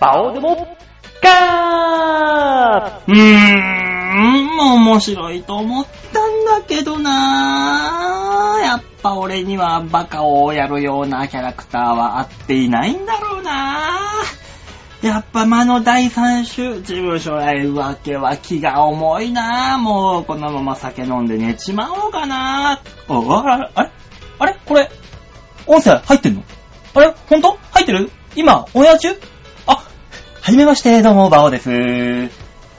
バオでも、ガー。うーん、面白いと思ったんだけどな。やっぱ俺にはバカをやるようなキャラクターは合っていないんだろうな。やっぱ魔の第三種、事務所ライブ明けは気が重いな。もうこのまま酒飲んで寝ちまおうかな。おあれあれあれこれ、音声入ってんの？あれほんと入ってる？今、オンエア中、はじめまして、どうも、バオです。ね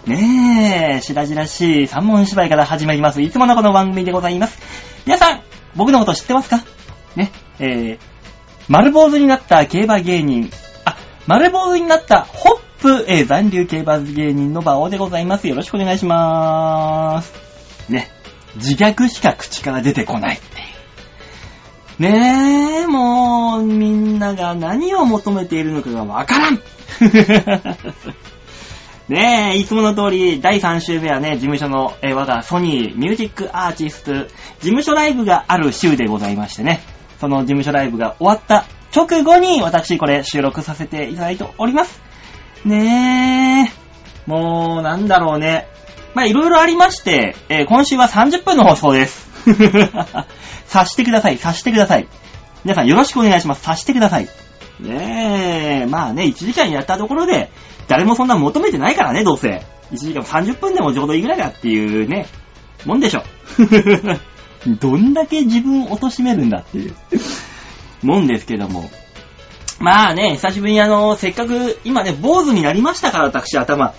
え、白々しい三文芝居から始まります。いつものこの番組でございます。皆さん、僕のこと知ってますか？ね、えー、丸坊主になった競馬芸人、あ、丸坊主になったホップ、えー、残留競馬芸人のバオでございます。よろしくお願いしまーす。ね、自虐しか口から出てこないっていう。ねえ、もう、みんなが何を求めているのかがわからん ねえ、いつもの通り、第3週目はね、事務所の、えー我がソニーミュージックアーティスト、事務所ライブがある週でございましてね、その事務所ライブが終わった直後に、私これ収録させていただいております。ねえ、もう、なんだろうね。まあ、いろいろありまして、えー今週は30分の放送です。察してください、察してください。皆さんよろしくお願いします。察してください。ねえ、まあね、1時間やったところで、誰もそんな求めてないからね、どうせ。1時間30分でもちょうどいいぐらいだっていうね、もんでしょ。どんだけ自分を貶めるんだっていう、もんですけども。まあね、久しぶりにあの、せっかく今ね、坊主になりましたから、私頭。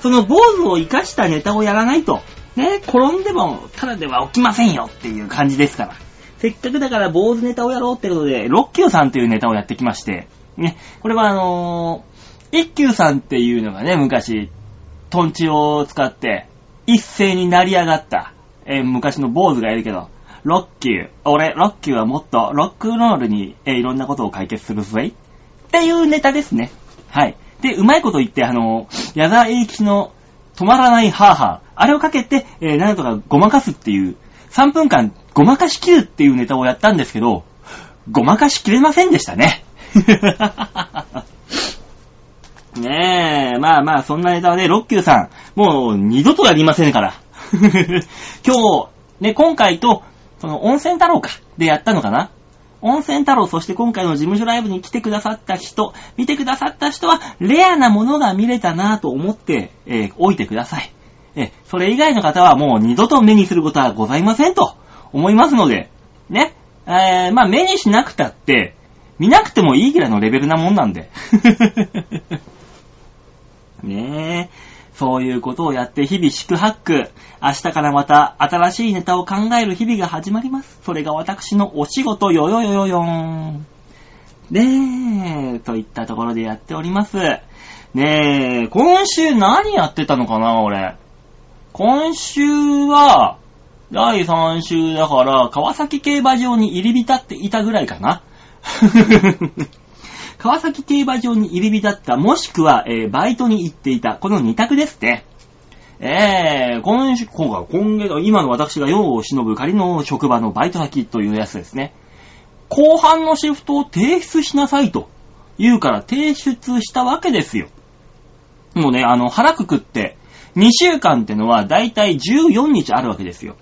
その坊主を生かしたネタをやらないと、ね、転んでもただでは起きませんよっていう感じですから。せっかくだから坊主ネタをやろうってことで、ロッキューさんというネタをやってきまして、ね、これはあのー、一休さんっていうのがね、昔、トンチを使って、一斉に成り上がった、えー昔の坊主がいるけど、ロッキュー、俺、ロッキューはもっとロックロールに、えーいろんなことを解決するぜ。っていうネタですね。はい。で、うまいこと言って、あのー、矢沢永吉の止まらないハーハー、あれをかけて、えーなんとかごまかすっていう、3分間ごまかしきるっていうネタをやったんですけど、ごまかしきれませんでしたね。ねえ、まあまあ、そんなネタはね、ロッキューさん、もう二度とやりませんから。今日、ね、今回と、その温泉太郎か、でやったのかな？温泉太郎、そして今回の事務所ライブに来てくださった人、見てくださった人は、レアなものが見れたなと思って、えー置いてください。え、それ以外の方はもう二度と目にすることはございませんと思いますので、ね。えー、まあ目にしなくたって、見なくてもいいぐらいのレベルなもんなんで。ねえ。そういうことをやって日々宿泊。明日からまた新しいネタを考える日々が始まります。それが私のお仕事よよよよよーん。ねえ、といったところでやっております。ねえ、今週何やってたのかな、俺。今週は、第3週だから、川崎競馬場に入り浸っていたぐらいかな。川崎競馬場に入り浸った、もしくは、えーバイトに行っていた、この2択ですね。えー、今週、今回、今月、今の私が世を忍ぶ仮の職場のバイト先というやつですね。後半のシフトを提出しなさいと言うから提出したわけですよ。もうね、あの、腹くくって、2週間ってのはだいたい14日あるわけですよ。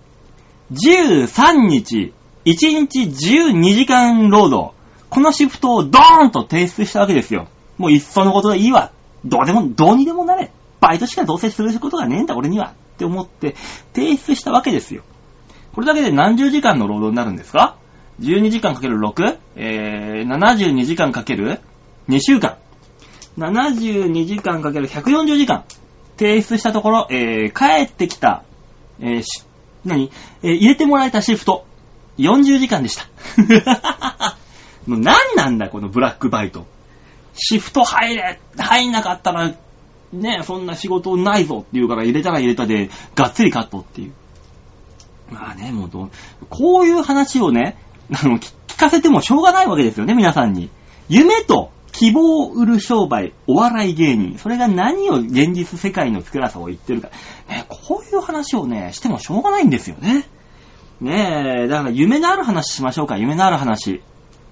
13日、1日12時間労働。このシフトをドーンと提出したわけですよ。もういっそのことでいいわ。どうでも、どうにでもなれ。バイトしかどうせすることがねえんだ、俺には。って思って、提出したわけですよ。これだけで何十時間の労働になるんですか ?12 時間かける 6? えー、72時間かける ?2 週間。72時間かける140時間。提出したところ、えー、帰ってきた、えー、何？えー入れてもらえたシフト。40時間でした。もう何なんだ、このブラックバイト。シフト入れ入んなかったら、ね、そんな仕事ないぞって言うから入れたら入れたで、がっつりカットっていう。まあね、もうどう、こういう話をね、あの、聞かせてもしょうがないわけですよね、皆さんに。夢と希望を売る商売、お笑い芸人。それが何を現実世界の辛さを言ってるか。ね、こういう話をね、してもしょうがないんですよね。ねえ、だから夢のある話しましょうか、夢のある話。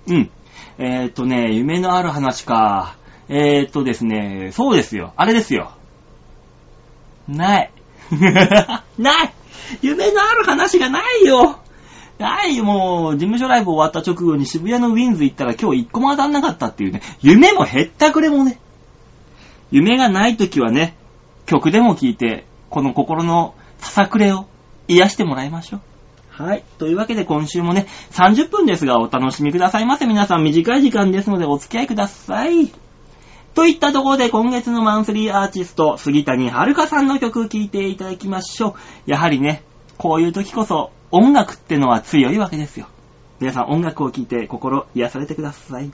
うん。えーっとね、夢のある話か。えー、っとですね、そうですよ。あれですよ。ない。ない夢のある話がないよないよ、もう、事務所ライブ終わった直後に渋谷のウィンズ行ったら今日一個も当たんなかったっていうね。夢も減ったくれもね。夢がない時はね、曲でも聴いて、この心のささくれを癒してもらいましょう。はい。というわけで今週もね、30分ですがお楽しみくださいませ。皆さん短い時間ですのでお付き合いください。といったところで今月のマンスリーアーティスト、杉谷遥さんの曲聴いていただきましょう。やはりね、こういう時こそ音楽ってのは強いわけですよ。皆さん音楽を聴いて心癒されてください。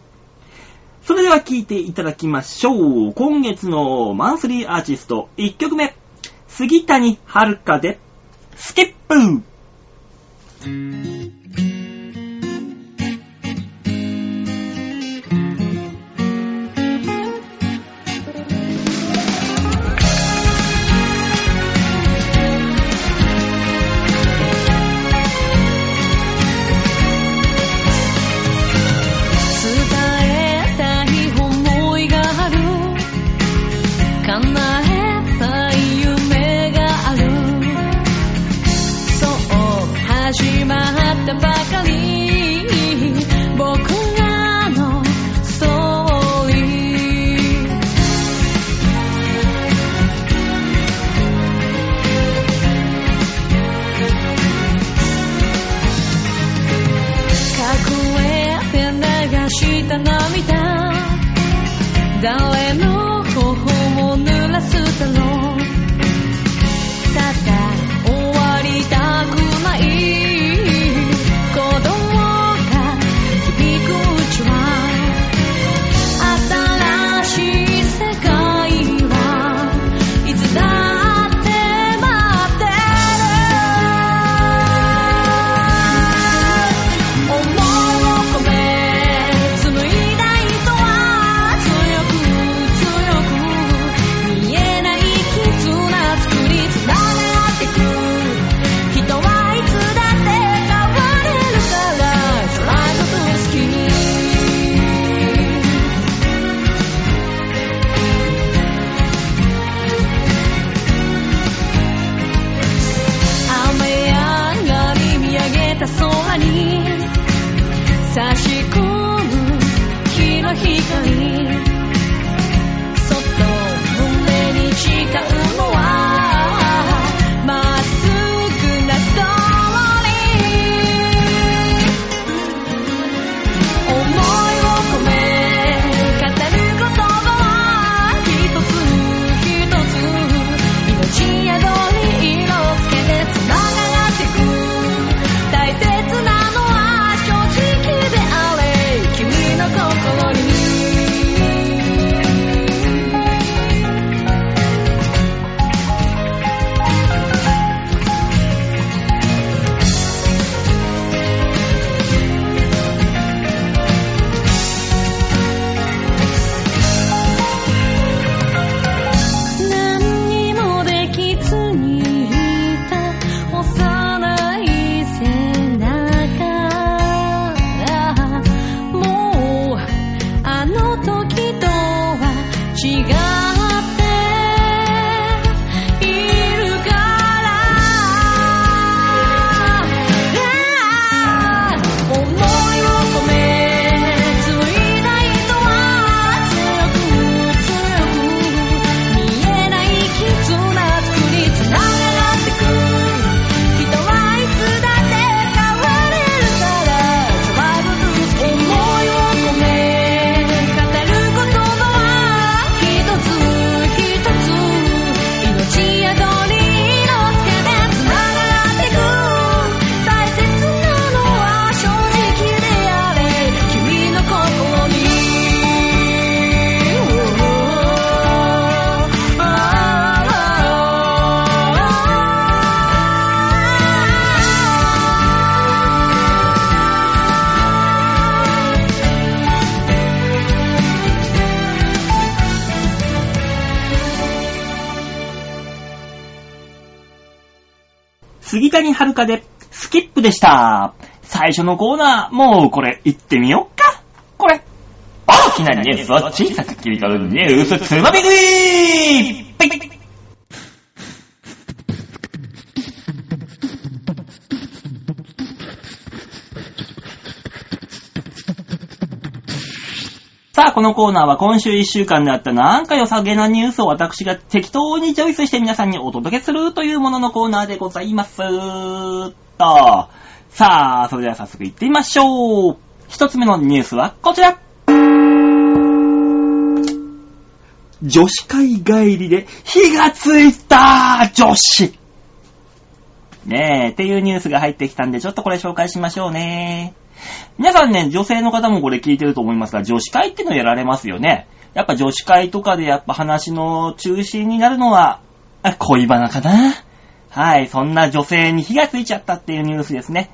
それでは聴いていただきましょう。今月のマンスリーアーティスト1曲目。杉谷遥でスキップでした。最初のコーナー、もうこれ行ってみよっか。これ。大きなニュースを小さく切り取るニュースつまみ食いさあ、このコーナーは今週1週間であったなんか良さげなニュースを私が適当にチョイスして皆さんにお届けするというもののコーナーでございます。と。さあ、それでは早速行ってみましょう。一つ目のニュースはこちら。女子会帰りで火がついた女子ねえ、っていうニュースが入ってきたんで、ちょっとこれ紹介しましょうね。皆さんね、女性の方もこれ聞いてると思いますが、女子会ってのやられますよね。やっぱ女子会とかでやっぱ話の中心になるのは、恋バナかな。はい、そんな女性に火がついちゃったっていうニュースですね。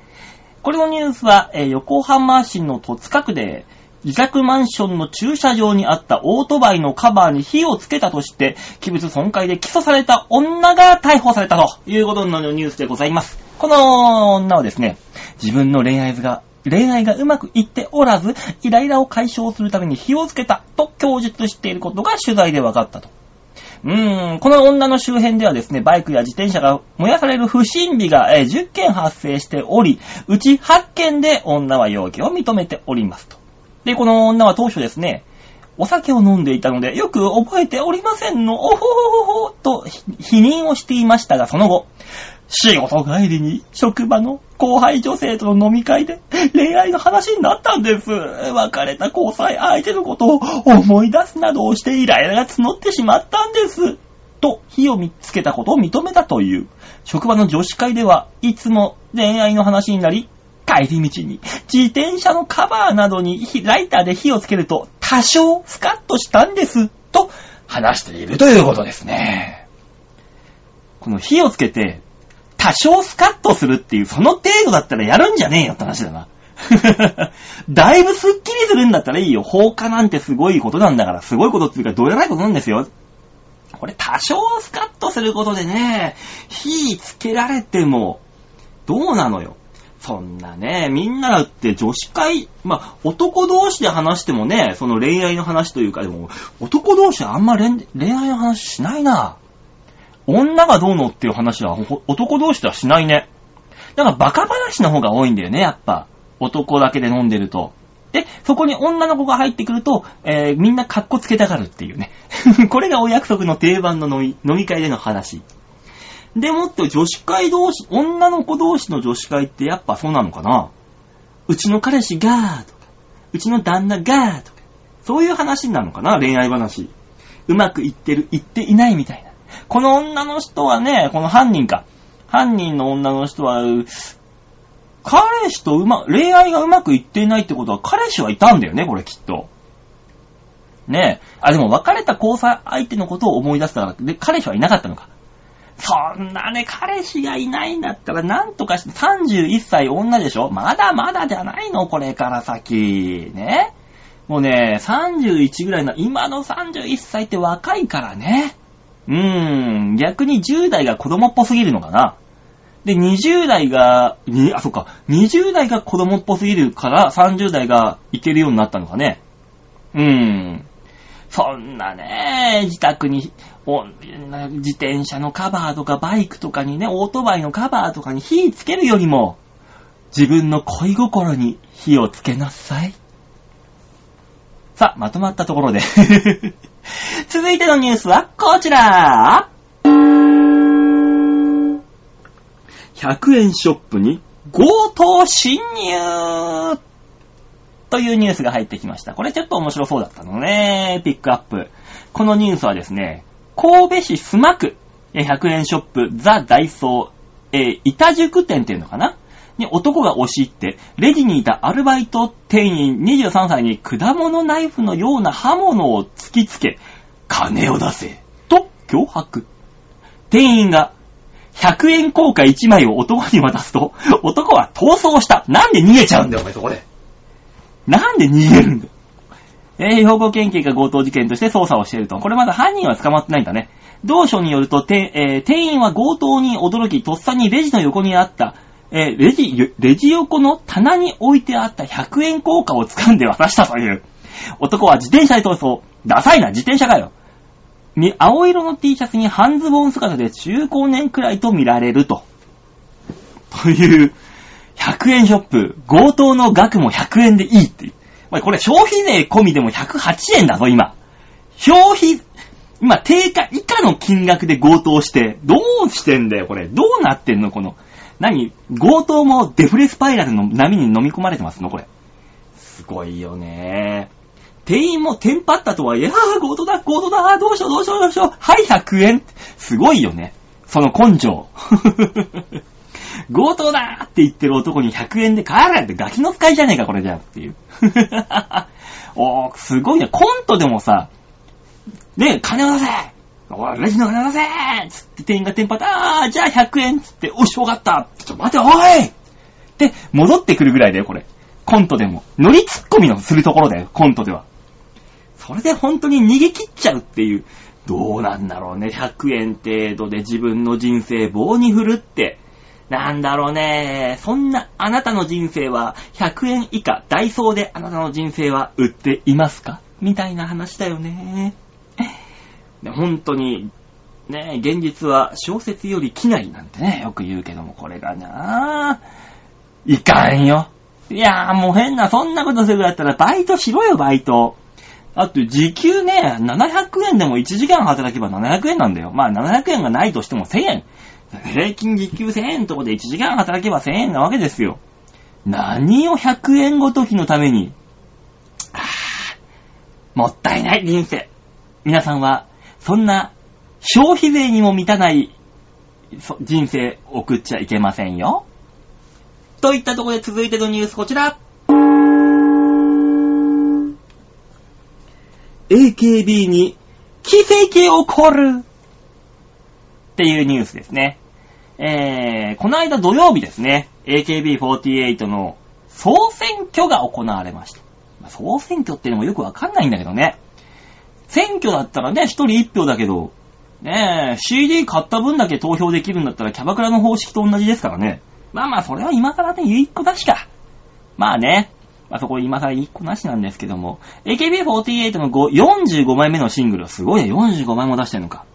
これのニュースは、えー横浜市の戸塚区で、自宅マンションの駐車場にあったオートバイのカバーに火をつけたとして、器物損壊で起訴された女が逮捕されたということのニュースでございます。この女はですね、自分の恋愛図が、恋愛がうまくいっておらず、イライラを解消するために火をつけたと供述していることが取材で分かったと。うーん、この女の周辺ではですね、バイクや自転車が燃やされる不審火が、えー10件発生しており、うち8件で女は容疑を認めておりますと。で、この女は当初ですね、お酒を飲んでいたので、よく覚えておりませんの、おほほほほと否認をしていましたが、その後、仕事帰りに職場の後輩女性との飲み会で恋愛の話になったんです。別れた交際相手のことを思い出すなどをしてイライラが募ってしまったんです。と火を見つけたことを認めたという。職場の女子会ではいつも恋愛の話になり、帰り道に自転車のカバーなどにライターで火をつけると多少スカッとしたんです。と話しているということですね。この火をつけて多少スカッとするっていう、その程度だったらやるんじゃねえよって話だな。だいぶスッキリするんだったらいいよ。放火なんてすごいことなんだから、すごいことっていうかどうやらないことなんですよ。これ多少スカッとすることでね、火つけられても、どうなのよ。そんなね、みんなだって女子会、まあ、男同士で話してもね、その恋愛の話というか、でも、男同士はあんま恋恋愛の話しないな。女がどうのっていう話は男同士ではしないね。だからバカ話の方が多いんだよね、やっぱ。男だけで飲んでると。で、そこに女の子が入ってくると、えーみんなカッコつけたがるっていうね。これがお約束の定番の飲み飲み会での話。でもって女子会同士、女の子同士の女子会ってやっぱそうなのかなうちの彼氏がーとか、うちの旦那がーとか、そういう話なのかな恋愛話。うまくいってる、いっていないみたいな。この女の人はね、この犯人か。犯人の女の人は、彼氏とうま、恋愛がうまくいっていないってことは彼氏はいたんだよね、これきっと。ねえ。あ、でも別れた交際相手のことを思い出したから、で、彼氏はいなかったのか。そんなね、彼氏がいないんだったら、なんとかして、31歳女でしょ？まだまだじゃないのこれから先。ね。もうね、31ぐらいの、今の31歳って若いからね。うーん、逆に10代が子供っぽすぎるのかな。で、20代が、に、あ、そっか、20代が子供っぽすぎるから30代がいけるようになったのかね。うーん。そんなね、自宅に、自転車のカバーとかバイクとかにね、オートバイのカバーとかに火つけるよりも、自分の恋心に火をつけなさい。さあ、まとまったところで。続いてのニュースはこちら !100 円ショップに強盗侵入というニュースが入ってきました。これちょっと面白そうだったのね。ピックアップ。このニュースはですね、神戸市須磨区、100円ショップザ・ダイソー、えー板宿店っていうのかなに男が押し入って、レジにいたアルバイト店員23歳に果物ナイフのような刃物を突きつけ、金を出せ、と脅迫。店員が100円硬貨1枚を男に渡すと、男は逃走した。なんで逃げちゃうんだよ、お前そこで。なんで逃げるんだよ。えー、兵庫県警が強盗事件として捜査をしていると。これまだ犯人は捕まってないんだね。同署によると、えー店員は強盗に驚き、とっさにレジの横にあった、えーレジ、レジ横の棚に置いてあった100円硬貨を掴んで渡したという。男は自転車で逃走。ダサいな、自転車かよ。み青色の T シャツに半ズボン姿で中高年くらいと見られると。という、100円ショップ、強盗の額も100円でいいっていう。まあこれ消費税込みでも108円だぞ、今。消費、今、定価以下の金額で強盗して、どうしてんだよ、これ。どうなってんの、この。何？強盗もデフレスパイラルの波に飲み込まれてますの、これ。すごいよね。店員もテンパったとはいえ、ああ、強盗だ、強盗だ、どうしよう、どうしよう、どうしよう。はい、100円。すごいよね。その根性。強盗だって言ってる男に100円で帰れってガキの使いじゃねえか、これじゃっていう。おー、すごいね。コントでもさ、ね金を出せおい、レジの金出せつって店員がテンパった、あー、じゃあ100円つって、おいし、わかったちょ待て、おいって、戻ってくるぐらいだよ、これ。コントでも。乗り突っ込みのするところだよ、コントでは。それで本当に逃げ切っちゃうっていう。どうなんだろうね。100円程度で自分の人生棒に振るって。なんだろうね。そんなあなたの人生は100円以下、ダイソーであなたの人生は売っていますか？みたいな話だよね。で本当に、ね、現実は小説より機内なんてね、よく言うけども、これがなぁ、いかんよ。いやーもう変な、そんなことするぐらいだったらバイトしろよ、バイト。あと、時給ね、700円でも1時間働けば700円なんだよ。まあ、700円がないとしても1000円。平均時給1000円とこで1時間働けば1000円なわけですよ。何を100円ごときのために？あーもったいない人生。皆さんは、そんな消費税にも満たない人生送っちゃいけませんよ。といったところで続いてのニュースこちら。AKB に奇跡起こるっていうニュースですね。えー、この間土曜日ですね、AKB48 の総選挙が行われました。総選挙っていうのもよくわかんないんだけどね。選挙だったらね、一人一票だけど、ねえ、CD 買った分だけ投票できるんだったらキャバクラの方式と同じですからね。まあまあ、それは今更ね、一個なしか。まあね、まあそこ今更一個なしなんですけども、AKB48 の5 45枚目のシングル、すごいね、45枚も出してんのか。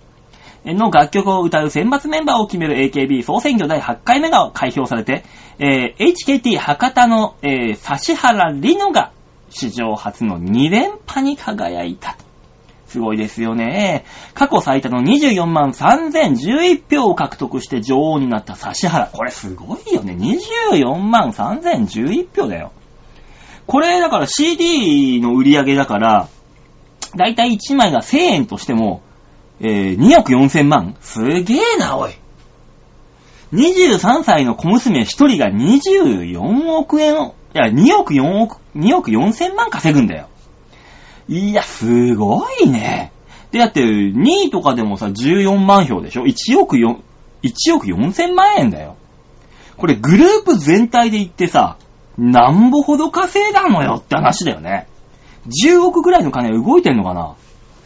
の楽曲を歌う選抜メンバーを決める AKB 総選挙第8回目が開票されて、えー HKT 博多の、えー指原里乃が史上初の2連覇に輝いたと。すごいですよね。過去最多の24万3011票を獲得して女王になった指原。これすごいよね。24万3011票だよ。これだから CD の売り上げだから、だいたい1枚が1000円としても、えー、2億4000万すげえな、おい。23歳の小娘1人が24億円を、いや、2億4億、2億4000万稼ぐんだよ。いや、すごいね。で、だって、2位とかでもさ、14万票でしょ ?1 億4、1億4000万円だよ。これ、グループ全体で言ってさ、なんぼほど稼いだのよ？って話だよね。10億ぐらいの金動いてんのかな？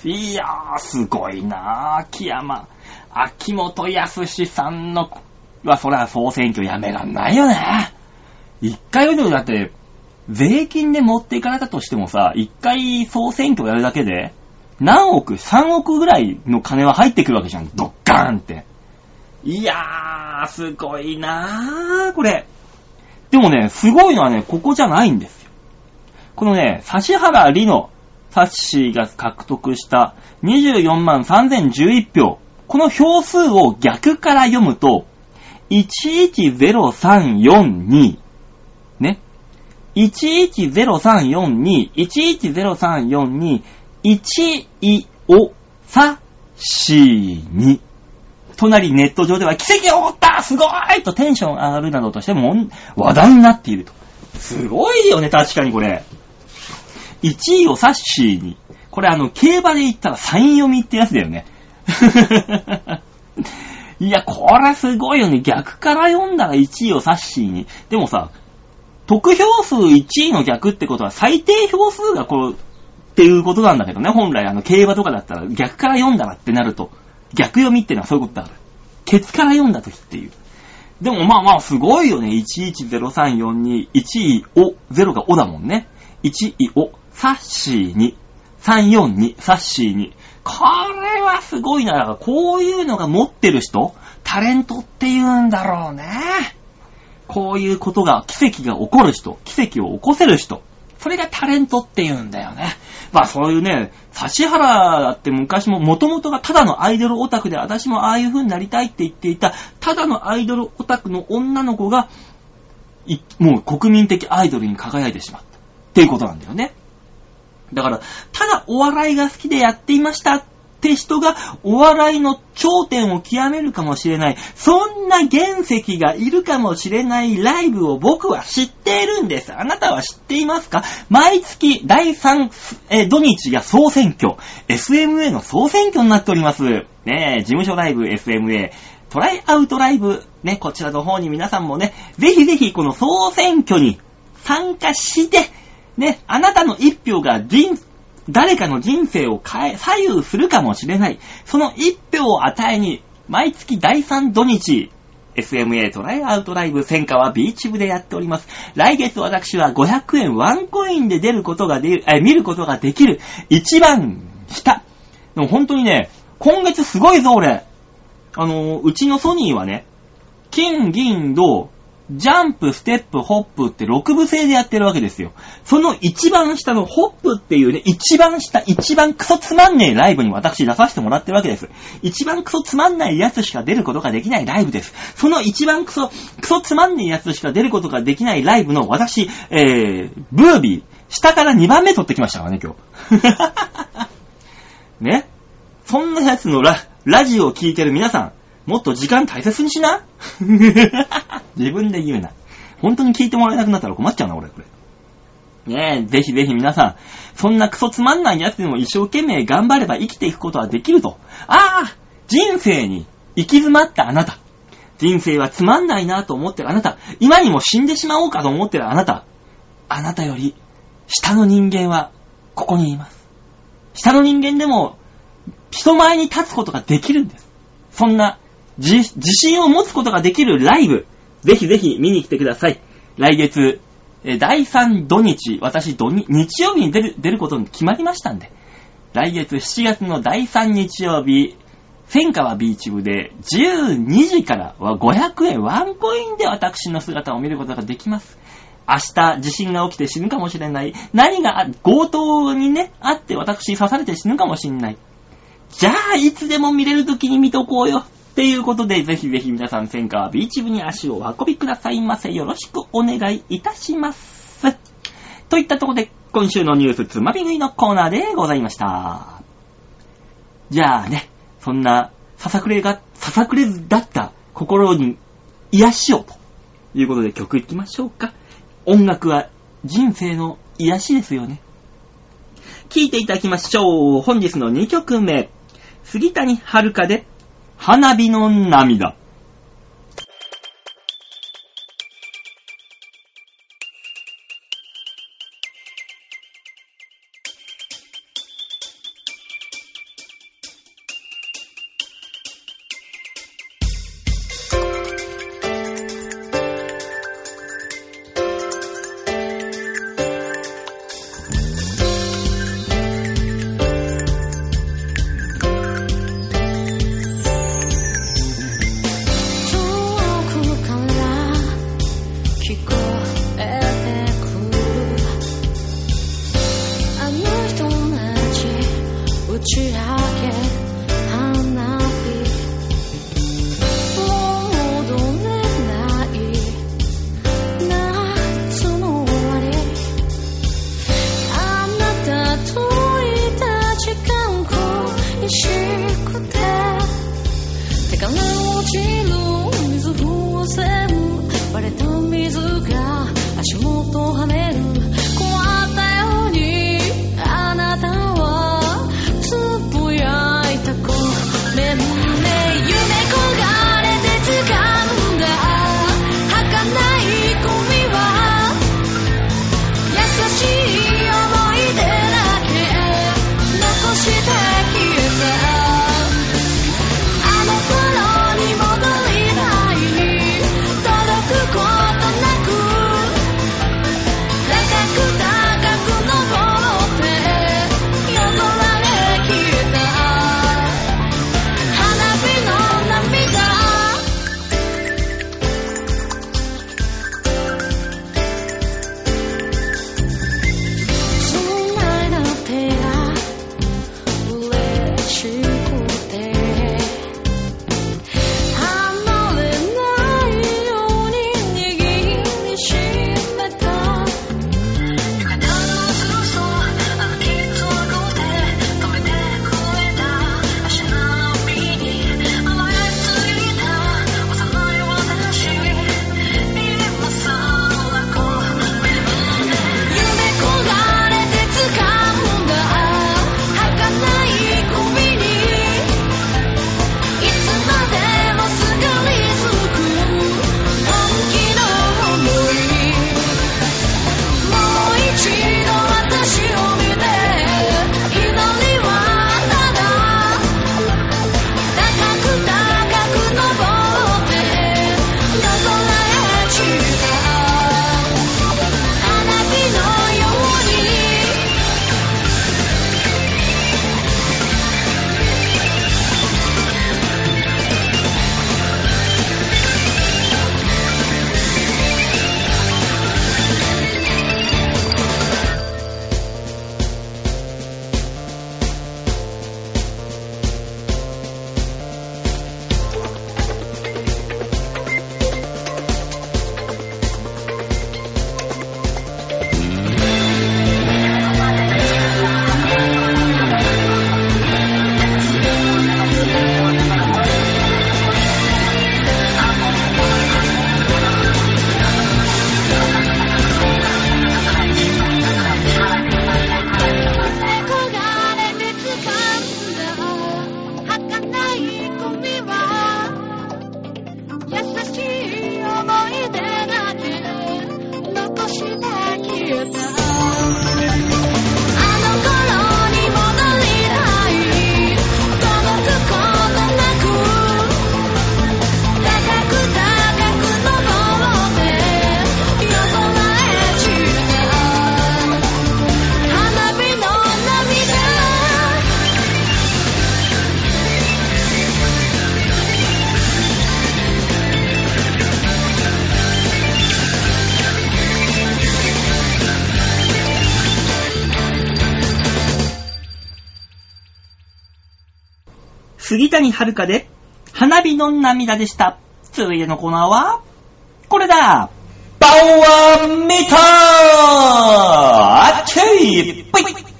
いやー、すごいなー、秋山。秋元康さんの、は、そりゃ総選挙やめらんないよね。一回でもだって、税金で持っていかれたとしてもさ、一回総選挙やるだけで、何億 ?3 億ぐらいの金は入ってくるわけじゃん。ドッカーンって。いやー、すごいなー、これ。でもね、すごいのはね、ここじゃないんですよ。このね、指原里乃、サッシーが獲得した24万3011票。この票数を逆から読むと、110342。ね。110342、110342、1いおさしに。隣ネット上では奇跡が起こったすごいとテンション上がるなどとしても話題になっていると。すごいよね、確かにこれ。1位をサッシーに。これあの、競馬で言ったらサイン読みってやつだよね。いや、これすごいよね。逆から読んだら1位をサッシーに。でもさ、得票数1位の逆ってことは最低票数がこう、っていうことなんだけどね。本来あの、競馬とかだったら逆から読んだらってなると、逆読みってのはそういうことだから。ケツから読んだ時っていう。でもまあまあすごいよね。110342、1位お、0がおだもんね。1位お、サッシーに、342、サッシーに。これはすごいな。だからこういうのが持ってる人、タレントって言うんだろうね。こういうことが、奇跡が起こる人、奇跡を起こせる人。それがタレントって言うんだよね。まあそういうね、指原だって昔も元々がただのアイドルオタクで私もああいう風になりたいって言っていた、ただのアイドルオタクの女の子が、もう国民的アイドルに輝いてしまった。っていうことなんだよね。だから、ただお笑いが好きでやっていましたっって人がお笑いの頂点を極めるかもしれない。そんな原石がいるかもしれないライブを僕は知っているんです。あなたは知っていますか？毎月第3、え土日が総選挙。SMA の総選挙になっております。ねえ、事務所ライブ SMA。トライアウトライブ、ね、こちらの方に皆さんもね、ぜひぜひこの総選挙に参加して、ね、あなたの一票が人、誰かの人生を変え、左右するかもしれない。その一票を与えに、毎月第3土日、SMA トライアウトライブ戦火はビーチ部でやっております。来月私は500円ワンコインで出ることがでる、え、見ることができる一番下。でも本当にね、今月すごいぞ俺。あのうちのソニーはね、金、銀、銅、ジャンプ、ステップ、ホップって6部制でやってるわけですよ。その一番下のホップっていうね、一番下、一番クソつまんねえライブに私出させてもらってるわけです。一番クソつまんないやつしか出ることができないライブです。その一番クソ、クソつまんねえやつしか出ることができないライブの私、えー、ブービー、下から2番目取ってきましたからね、今日。ねそんなやつのラ、ラジオを聞いてる皆さん、もっと時間大切にしな 自分で言うな。本当に聞いてもらえなくなったら困っちゃうな、俺、これ。ねえ、ぜひぜひ皆さん、そんなクソつまんないやつでも一生懸命頑張れば生きていくことはできると。ああ人生に行き詰まったあなた。人生はつまんないなと思ってるあなた。今にも死んでしまおうかと思ってるあなた。あなたより、下の人間は、ここにいます。下の人間でも、人前に立つことができるんです。そんな、じ、自信を持つことができるライブ、ぜひぜひ見に来てください。来月、え第3土日、私土日、日曜日に出る、出ることに決まりましたんで、来月7月の第3日曜日、千川ビーチ部で12時からは500円ワンコインで私の姿を見ることができます。明日地震が起きて死ぬかもしれない。何が強盗にね、あって私刺されて死ぬかもしれない。じゃあ、いつでも見れる時に見とこうよ。っていうことで、ぜひぜひ皆さん、千川ビーチ部に足を運びくださいませ。よろしくお願いいたします。といったとこで、今週のニュースつまみ食いのコーナーでございました。じゃあね、そんな、ささくれが、ささくれだった心に癒しをということで曲いきましょうか。音楽は人生の癒しですよね。聴いていただきましょう。本日の2曲目。杉谷遥で、花火の涙。是谷遥で、花火の涙でした。続いてのコーナーは、これだ。パワーメーター。あっちいぽい。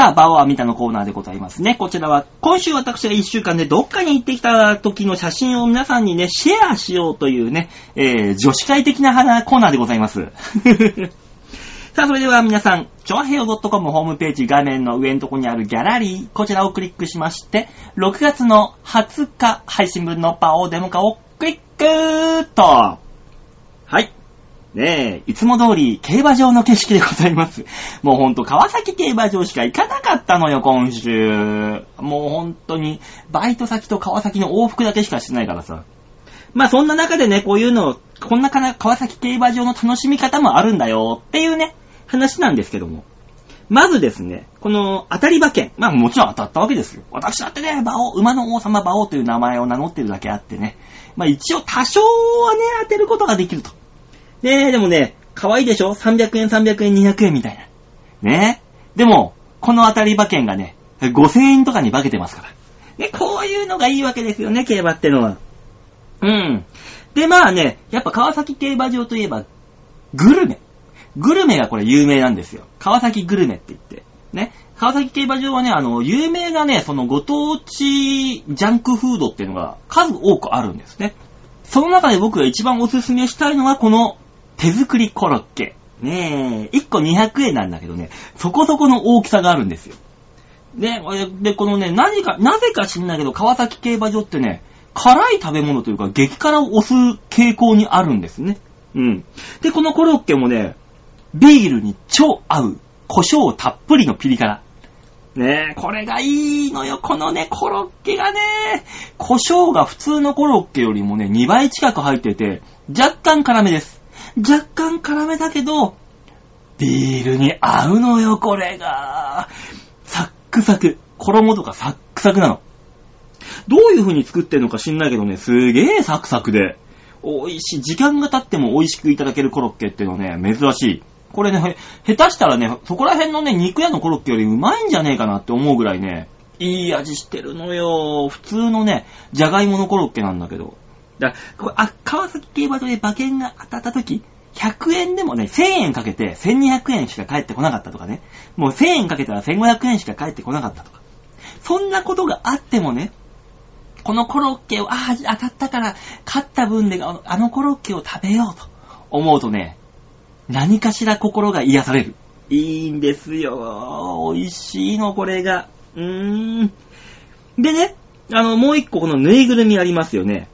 さあ、バオアミタのコーナーでございますね。こちらは、今週私が1週間でどっかに行ってきた時の写真を皆さんにね、シェアしようというね、えー、女子会的なコーナーでございます。さあ、それでは皆さん、ちょわへよ .com ホームページ画面の上のところにあるギャラリー、こちらをクリックしまして、6月の20日配信分のパオデモ化をクリックと、はい。ねえ、いつも通り競馬場の景色でございます。もうほんと川崎競馬場しか行かなかったのよ、今週。もうほんとに、バイト先と川崎の往復だけしかしてないからさ。まあそんな中でね、こういうの、こんなかな川崎競馬場の楽しみ方もあるんだよっていうね、話なんですけども。まずですね、この当たり馬券。まあもちろん当たったわけですよ。私だってね、馬王、馬の王様馬王という名前を名乗ってるだけあってね。まあ一応多少はね、当てることができると。ねでもね、可愛いでしょ ?300 円、300円、200円みたいな。ねでも、この当たり馬券がね、5000円とかに化けてますから。ね、こういうのがいいわけですよね、競馬ってのは。うん。で、まあね、やっぱ川崎競馬場といえば、グルメ。グルメがこれ有名なんですよ。川崎グルメって言って。ね。川崎競馬場はね、あの、有名なね、そのご当地ジャンクフードっていうのが数多くあるんですね。その中で僕が一番おすすめしたいのはこの手作りコロッケ。ねえ、1個200円なんだけどね、そこそこの大きさがあるんですよ。で、で、このね、何か、なぜか知んないけど、川崎競馬場ってね、辛い食べ物というか、激辛を押す傾向にあるんですね。うん。で、このコロッケもね、ビールに超合う、胡椒たっぷりのピリ辛。ねえ、これがいいのよ、このね、コロッケがね、胡椒が普通のコロッケよりもね、2倍近く入ってて、若干辛めです。若干辛めだけど、ビールに合うのよ、これが。サックサク。衣とかサックサクなの。どういう風に作ってんのか知んないけどね、すげえサクサクで、美味しい。時間が経っても美味しくいただけるコロッケっていうのね、珍しい。これね、下手したらね、そこら辺のね、肉屋のコロッケよりうまいんじゃねえかなって思うぐらいね、いい味してるのよ。普通のね、じゃがいものコロッケなんだけど。だこれあ、川崎競馬場で馬券が当たった時、100円でもね、1000円かけて1200円しか返ってこなかったとかね。もう1000円かけたら1500円しか返ってこなかったとか。そんなことがあってもね、このコロッケを、ああ、当たったから、勝った分であのあのコロッケを食べようと思うとね、何かしら心が癒される。いいんですよ。美味しいの、これが。うーん。でね、あの、もう一個このぬいぐるみありますよね。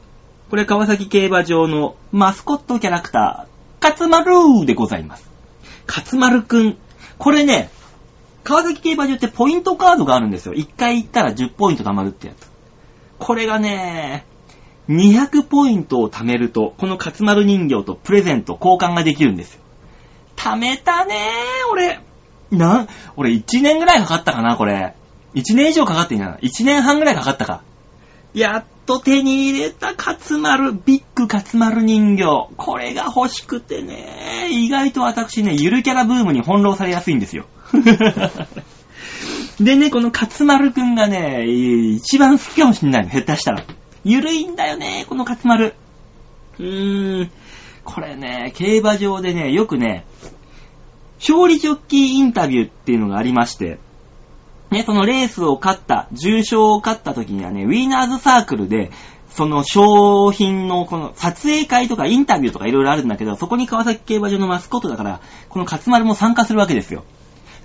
これ川崎競馬場のマスコットキャラクター、カツマルでございます。カツマルくん。これね、川崎競馬場ってポイントカードがあるんですよ。1回行ったら10ポイント貯まるってやつ。これがね、200ポイントを貯めると、このカツマル人形とプレゼント交換ができるんですよ。貯めたねー、俺。な、俺1年ぐらいかかったかな、これ。1年以上かかっていいな。1年半ぐらいかかったか。やっと手に入れたカツマル、ビッグカツマル人形。これが欲しくてね、意外と私ね、ゆるキャラブームに翻弄されやすいんですよ。でね、このカツマルくんがね、一番好きかもしんないの、下手したら。ゆるいんだよね、このカツマル。うーん、これね、競馬場でね、よくね、勝利ジョッキーインタビューっていうのがありまして、ね、そのレースを勝った、重賞を勝った時にはね、ウィーナーズサークルで、その商品のこの撮影会とかインタビューとかいろいろあるんだけど、そこに川崎競馬場のマスコットだから、この勝丸も参加するわけですよ。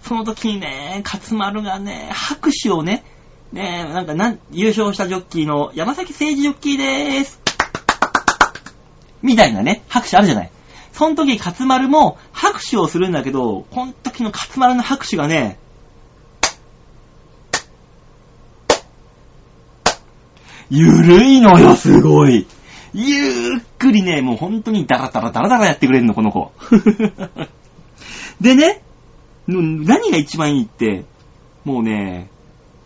その時にね、勝丸がね、拍手をね、ねなんかなん、優勝したジョッキーの山崎誠二ジョッキーでーす。みたいなね、拍手あるじゃない。その時、勝丸も拍手をするんだけど、この時の勝丸の拍手がね、ゆるいのよ、すごい。ゆーっくりね、もう本当にダラダラダラダラやってくれるの、この子。でね、何が一番いいって、もうね、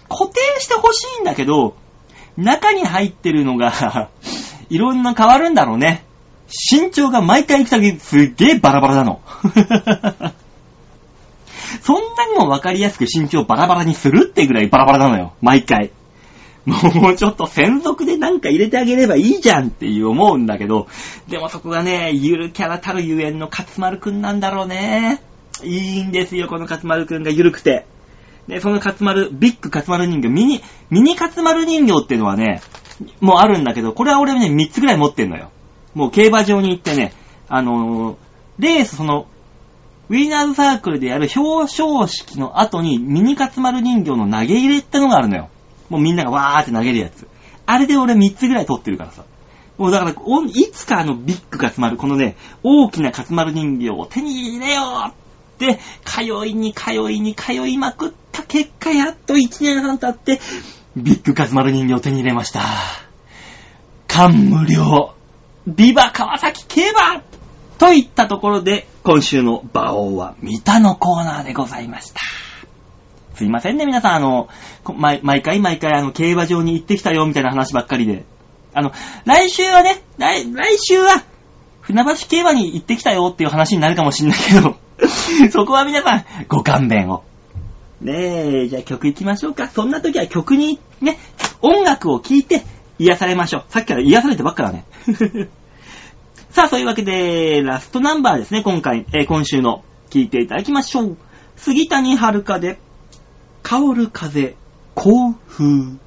固定してほしいんだけど、中に入ってるのが、いろんな変わるんだろうね。身長が毎回行くたびすっげえバラバラなの。そんなにもわかりやすく身長バラバラにするってぐらいバラバラなのよ。毎回。もうちょっと専属でなんか入れてあげればいいじゃんっていう思うんだけど、でもそこがね、ゆるキャラたるゆえんの勝丸くんなんだろうね。いいんですよ、この勝丸くんがゆるくて。で、その勝丸、ビッグ勝丸人形、ミニ、ミニ勝丸人形っていうのはね、もうあるんだけど、これは俺ね、3つぐらい持ってんのよ。もう競馬場に行ってね、あのーレースその、ウィーナーズサークルでやる表彰式の後にミニ勝丸人形の投げ入れってのがあるのよ。もうみんながわーって投げるやつ。あれで俺3つぐらい取ってるからさ。もうだから、いつかあのビッグ勝丸、このね、大きな勝丸人形を手に入れようって、通いに通いに通いまくった結果、やっと1年半経って、ビッグ勝丸人形を手に入れました。感無量。ビバ川崎競馬といったところで、今週の馬王は三田のコーナーでございました。すいませんね、皆さん、あの、毎毎回毎回、あの、競馬場に行ってきたよ、みたいな話ばっかりで。あの、来週はね、来、来週は、船橋競馬に行ってきたよっていう話になるかもしんないけど、そこは皆さん、ご勘弁を。ねえ、じゃあ曲行きましょうか。そんな時は曲に、ね、音楽を聴いて癒されましょう。さっきから癒されてばっかだね。さあ、そういうわけで、ラストナンバーですね、今回、えー今週の、聴いていただきましょう。杉谷遥で、香る風、幸風。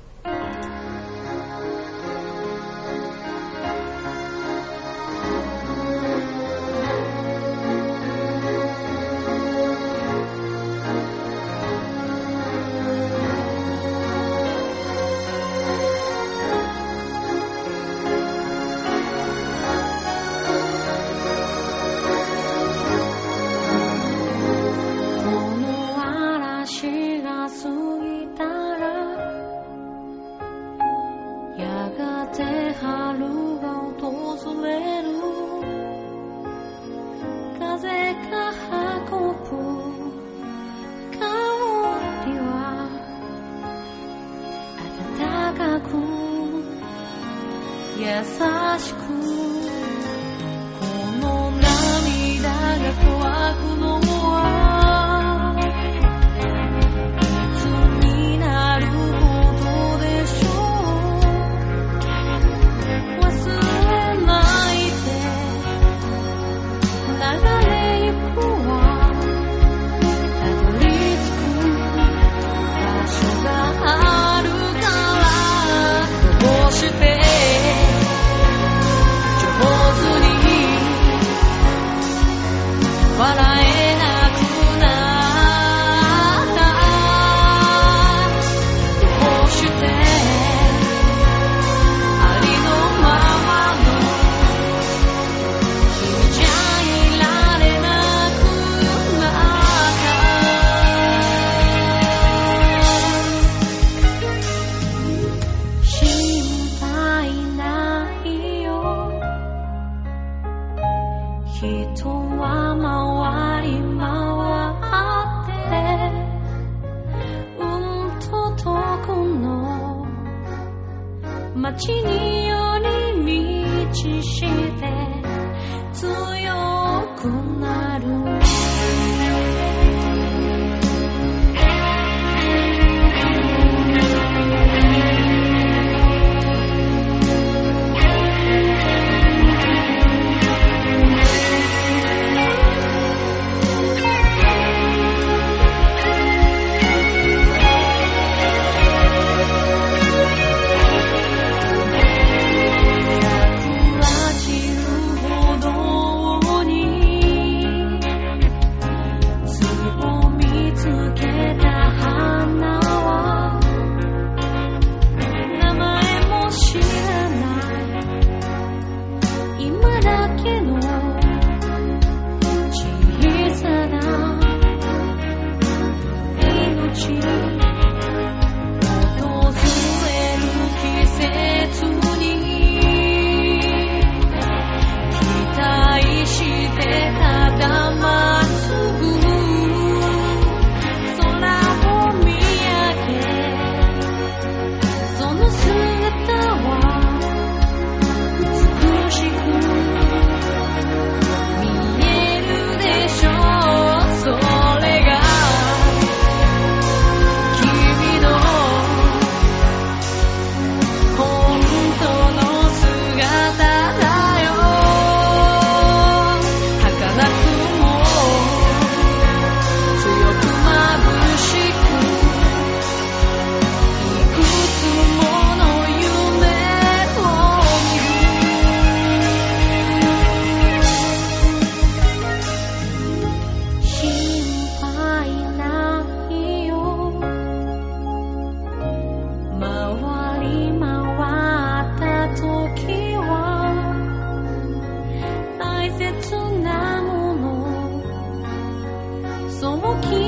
como.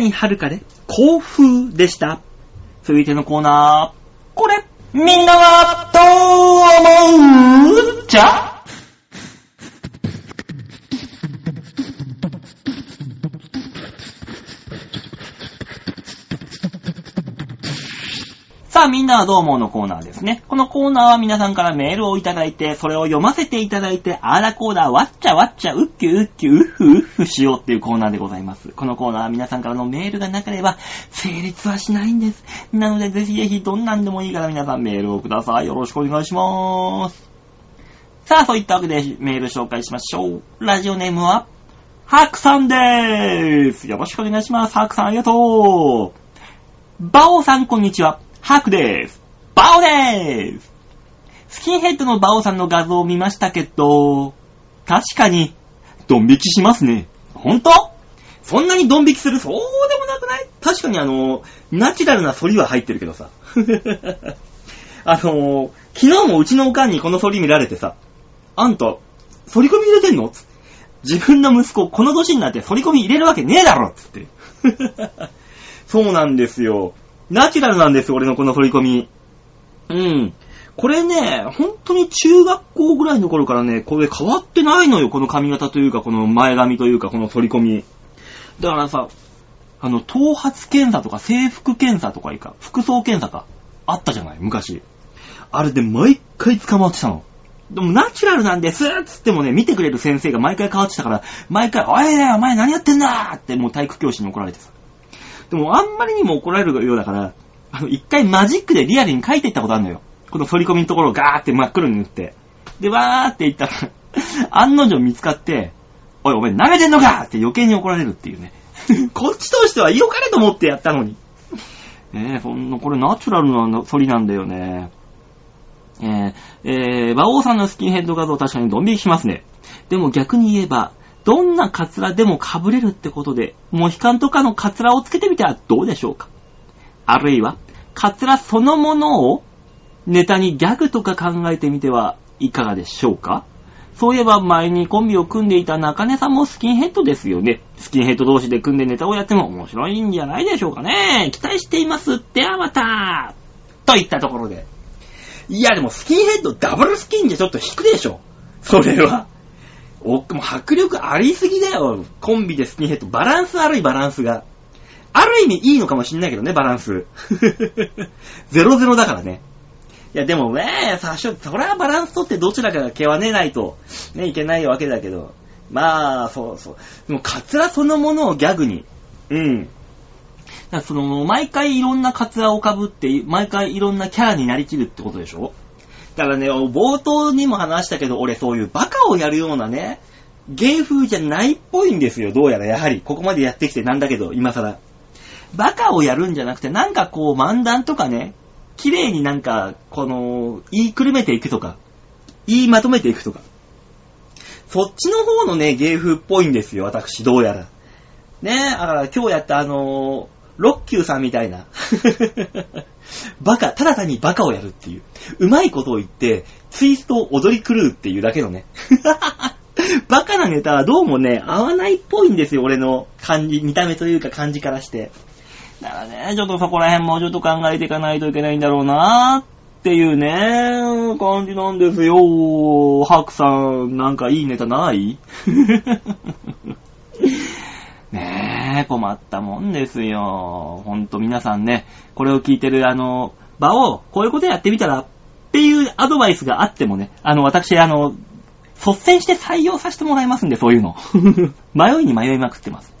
谷遥で、甲風でした。続いてのコーナー、これ、みんなはどう思う？じゃさあ、みんなはどう思うのコーナーですね。このコーナーは皆さんからメールをいただいて、それを読ませていただいて、あーだこーだ、わっちゃわっちゃ、うっきゅうっきゅう、うっふうっふしようっていうコーナーでございます。このコーナーは皆さんからのメールがなければ、成立はしないんです。なので、ぜひぜひどんなんでもいいから皆さんメールをください。よろしくお願いしまーす。さあ、そういったわけでメール紹介しましょう。ラジオネームは、ハクさんでーす。よろしくお願いします。ハクさんありがとう。バオさんこんにちは。ハクでーす。バオでーす。スキンヘッドのバオさんの画像を見ましたけど、確かに、ドン引きしますね。ほんとそんなにドン引きするそうでもなくない？確かにあの、ナチュラルな反りは入ってるけどさ。あの、昨日もうちのおかんにこの反り見られてさ、あんた、反り込み入れてんの？つ自分の息子、この年になって反り込み入れるわけねえだろつって。そうなんですよ。ナチュラルなんですよ、俺のこの反り込み。うん。これね、本当に中学校ぐらいの頃からね、これ変わってないのよ、この髪型というか、この前髪というか、この反り込み。だからさ、あの、頭髪検査とか制服検査とかいいか、服装検査か、あったじゃない、昔。あれで毎回捕まってたの。でもナチュラルなんですっつってもね、見てくれる先生が毎回変わってたから、毎回、おいお前何やってんだってもう体育教師に怒られてさ。でもあんまりにも怒られるようだから、あの、一回マジックでリアルに書いていったことあるのよ。この反り込みのところをガーって真っ黒に塗って。で、わーって言ったら、案の定見つかって、おい、お前舐めてんのかって余計に怒られるっていうね。こっちとしては良かれと思ってやったのに。ねえ、そんな、これナチュラルな反りなんだよね。えー、えー、馬王さんのスキンヘッド画像確かにドン引きしますね。でも逆に言えば、どんなカツラでも被れるってことで、モヒカンとかのカツラをつけてみてはどうでしょうか？あるいは、カツラそのものをネタにギャグとか考えてみてはいかがでしょうか？そういえば前にコンビを組んでいた中根さんもスキンヘッドですよね。スキンヘッド同士で組んでネタをやっても面白いんじゃないでしょうかね。期待しています。ではまたといったところで。いやでもスキンヘッドダブルスキンじゃちょっと引くでしょ。それは。お、もう迫力ありすぎだよ。コンビでスキンヘッド。バランス悪いバランスが。ある意味いいのかもしんないけどね、バランス。ゼロゼロだからね。いや、でもね、最初、それはバランス取ってどちらかが毛はねないと、ね、いけないわけだけど。まあ、そうそう。でも、カツラそのものをギャグに。うん。その、毎回いろんなカツラをかぶって、毎回いろんなキャラになりきるってことでしょ？だからね、冒頭にも話したけど、俺そういうバカをやるようなね、芸風じゃないっぽいんですよ、どうやらやはり。ここまでやってきてなんだけど、今更。バカをやるんじゃなくて、なんかこう、漫談とかね、綺麗になんか、この、言いくるめていくとか、言いまとめていくとか。そっちの方のね、芸風っぽいんですよ、私、どうやら。ねだから今日やったあのー、ロッキューさんみたいな。バカ、ただ単にバカをやるっていう。うまいことを言って、ツイストを踊り狂うっていうだけのね。バカなネタはどうもね、合わないっぽいんですよ、俺の感じ、見た目というか感じからして。だからね、ちょっとそこら辺もうちょっと考えていかないといけないんだろうなっていうね、感じなんですよ。ハクさん、なんかいいネタない？ねえ、困ったもんですよ。ほんと皆さんね、これを聞いてるあの、場を、こういうことやってみたら、っていうアドバイスがあってもね、あの、私、あの、率先して採用させてもらいますんで、そういうの。迷いに迷いまくってます。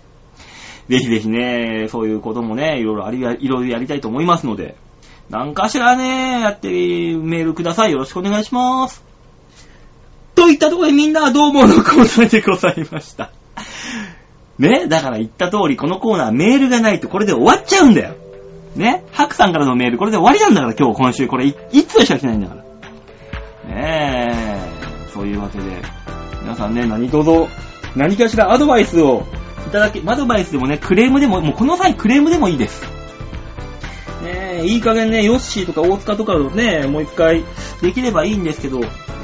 ぜひぜひね、そういうこともね、いろいろあり、いろいろやりたいと思いますので、なんかしらね、やってメールください。よろしくお願いします。といったところでみんなはどう思うのコーナーでございました。ね、だから言った通り、このコーナーメールがないとこれで終わっちゃうんだよ。ね、ハクさんからのメール、これで終わりなんだから、今日、今週、これ、いいつしか来ないんだから。ねえ、そういうわけで、皆さんね、何卒、何かしらアドバイスをいただき、アドバイスでもね、クレームでも、もうこの際クレームでもいいです。ねえ、いい加減ね、ヨッシーとか大塚とかをね、もう一回できればいいんですけど、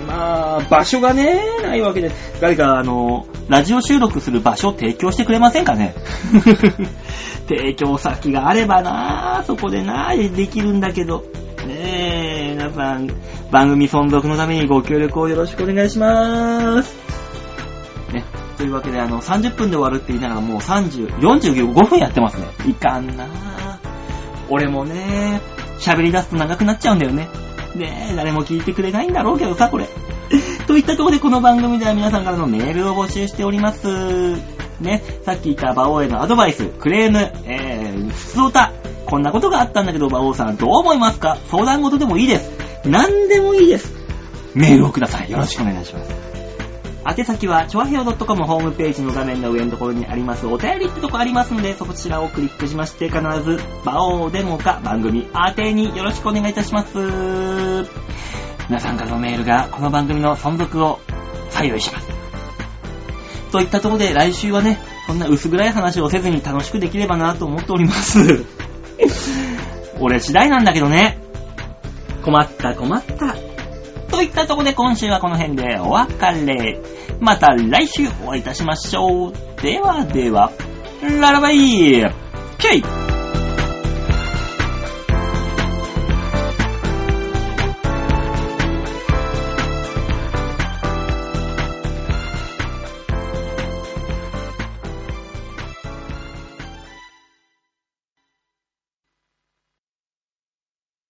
まあ、場所がね、ないわけで、誰か、あの、ラジオ収録する場所を提供してくれませんかね？提供先があればなそこでなできるんだけど。ねえ、皆さん、番組存続のためにご協力をよろしくお願いしまーす。ね、というわけで、あの、30分で終わるって言いながらもう30、45分やってますね。いかんなぁ。俺もね、喋り出すと長くなっちゃうんだよね。ねえ、誰も聞いてくれないんだろうけどさ、これ。といったところでこの番組では皆さんからのメールを募集しております。ね、さっき言った馬王へのアドバイス、クレーム、えー、普通歌。こんなことがあったんだけど、馬王さんどう思いますか？相談事でもいいです。何でもいいです。メールをください。よろしくお願いします。宛先は、ちょわへよ .com ホームページの画面の上のところにあります、お便りってとこありますので、そちらをクリックしまして、必ず、場をデモか番組宛てによろしくお願いいたします。皆さんからのメールが、この番組の存続を左右します。といったところで、来週はね、こんな薄暗い話をせずに楽しくできればなと思っております。俺次第なんだけどね。困った困った。といったとこで今週はこの辺でお別れ。また来週お会いいたしましょう。ではでは、ララバイキュイ